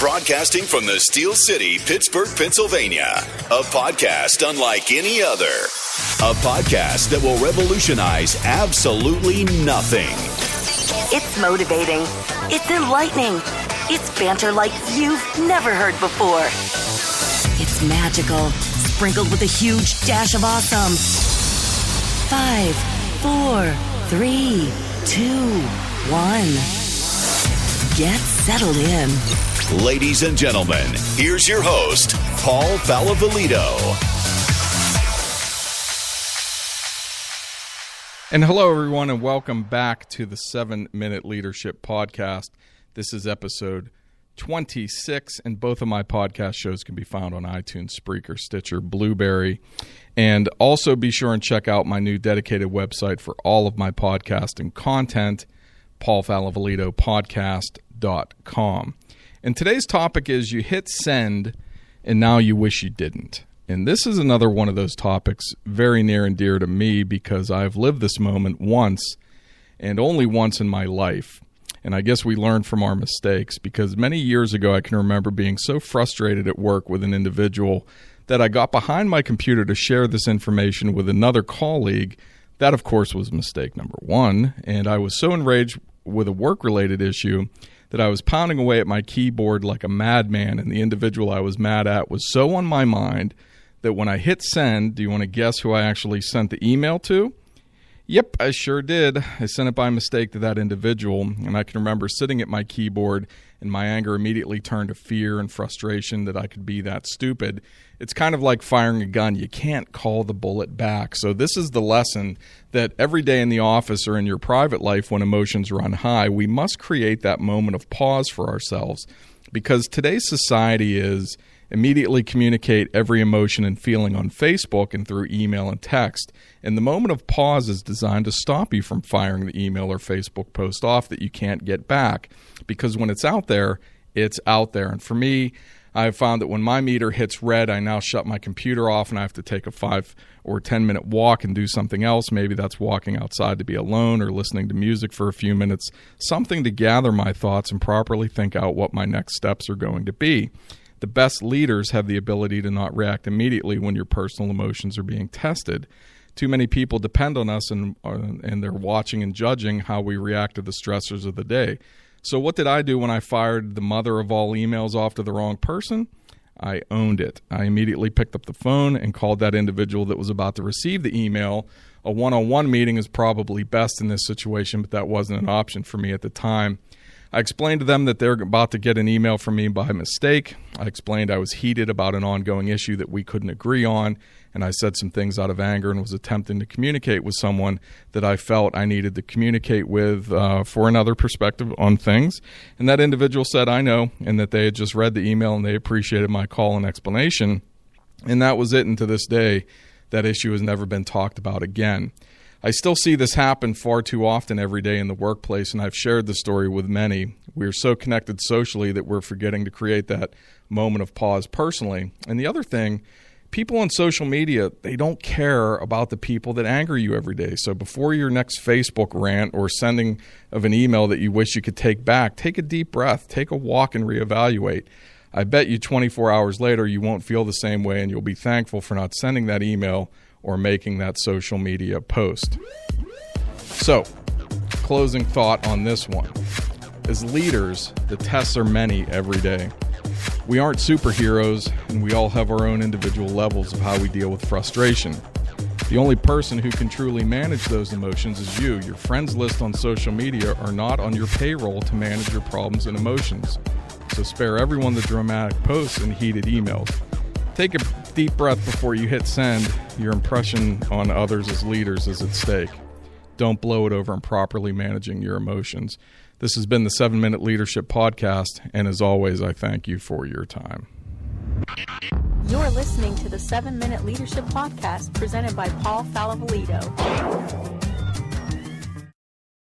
Broadcasting from the Steel City, Pittsburgh, Pennsylvania. A podcast unlike any other. A podcast that will revolutionize absolutely nothing. It's motivating. It's enlightening. It's banter like you've never heard before. It's magical, sprinkled with a huge dash of awesome. Five, four, three, two, one. Get settled in. Ladies and gentlemen, here's your host, Paul Falavolito. And hello, everyone, and welcome back to the Seven Minute Leadership Podcast. This is episode 26, and both of my podcast shows can be found on iTunes, Spreaker, Stitcher, Blubrry. And also be sure and check out my new dedicated website for all of my podcasting content, paulfalavolitopodcast.com. And today's topic is you hit send and now you wish you didn't. And this is another one of those topics very near and dear to me because I've lived this moment once and only once in my life. And I guess we learn from our mistakes because many years ago I can remember being so frustrated at work with an individual that I got behind my computer to share this information with another colleague. That, of course, was mistake number one. And I was so enraged with a work related issue that I was pounding away at my keyboard like a madman, and the individual I was mad at was so on my mind that when I hit send, do you want to guess who I actually sent the email to? Yep, I sure did. I sent it by mistake to that individual, and I can remember sitting at my keyboard, and my anger immediately turned to fear and frustration that I could be that stupid. It's kind of like firing a gun. You can't call the bullet back. So, this is the lesson that every day in the office or in your private life, when emotions run high, we must create that moment of pause for ourselves because today's society is immediately communicate every emotion and feeling on Facebook and through email and text. And the moment of pause is designed to stop you from firing the email or Facebook post off that you can't get back. Because when it's out there, it's out there. And for me, I've found that when my meter hits red, I now shut my computer off and I have to take a five or 10 minute walk and do something else. Maybe that's walking outside to be alone or listening to music for a few minutes, something to gather my thoughts and properly think out what my next steps are going to be. The best leaders have the ability to not react immediately when your personal emotions are being tested. Too many people depend on us and, uh, and they're watching and judging how we react to the stressors of the day. So, what did I do when I fired the mother of all emails off to the wrong person? I owned it. I immediately picked up the phone and called that individual that was about to receive the email. A one on one meeting is probably best in this situation, but that wasn't an option for me at the time. I explained to them that they're about to get an email from me by mistake. I explained I was heated about an ongoing issue that we couldn't agree on, and I said some things out of anger and was attempting to communicate with someone that I felt I needed to communicate with uh, for another perspective on things. And that individual said, I know, and that they had just read the email and they appreciated my call and explanation. And that was it. And to this day, that issue has never been talked about again. I still see this happen far too often every day in the workplace, and I've shared the story with many. We are so connected socially that we're forgetting to create that moment of pause personally. And the other thing, people on social media, they don't care about the people that anger you every day. So before your next Facebook rant or sending of an email that you wish you could take back, take a deep breath, take a walk, and reevaluate. I bet you 24 hours later, you won't feel the same way, and you'll be thankful for not sending that email or making that social media post. So, closing thought on this one. As leaders, the tests are many every day. We aren't superheroes, and we all have our own individual levels of how we deal with frustration. The only person who can truly manage those emotions is you. Your friends list on social media are not on your payroll to manage your problems and emotions. So spare everyone the dramatic posts and heated emails. Take a deep breath before you hit send. Your impression on others as leaders is at stake. Don't blow it over improperly managing your emotions. This has been the 7 Minute Leadership Podcast, and as always, I thank you for your time. You're listening to the 7 Minute Leadership Podcast presented by Paul Falavolito.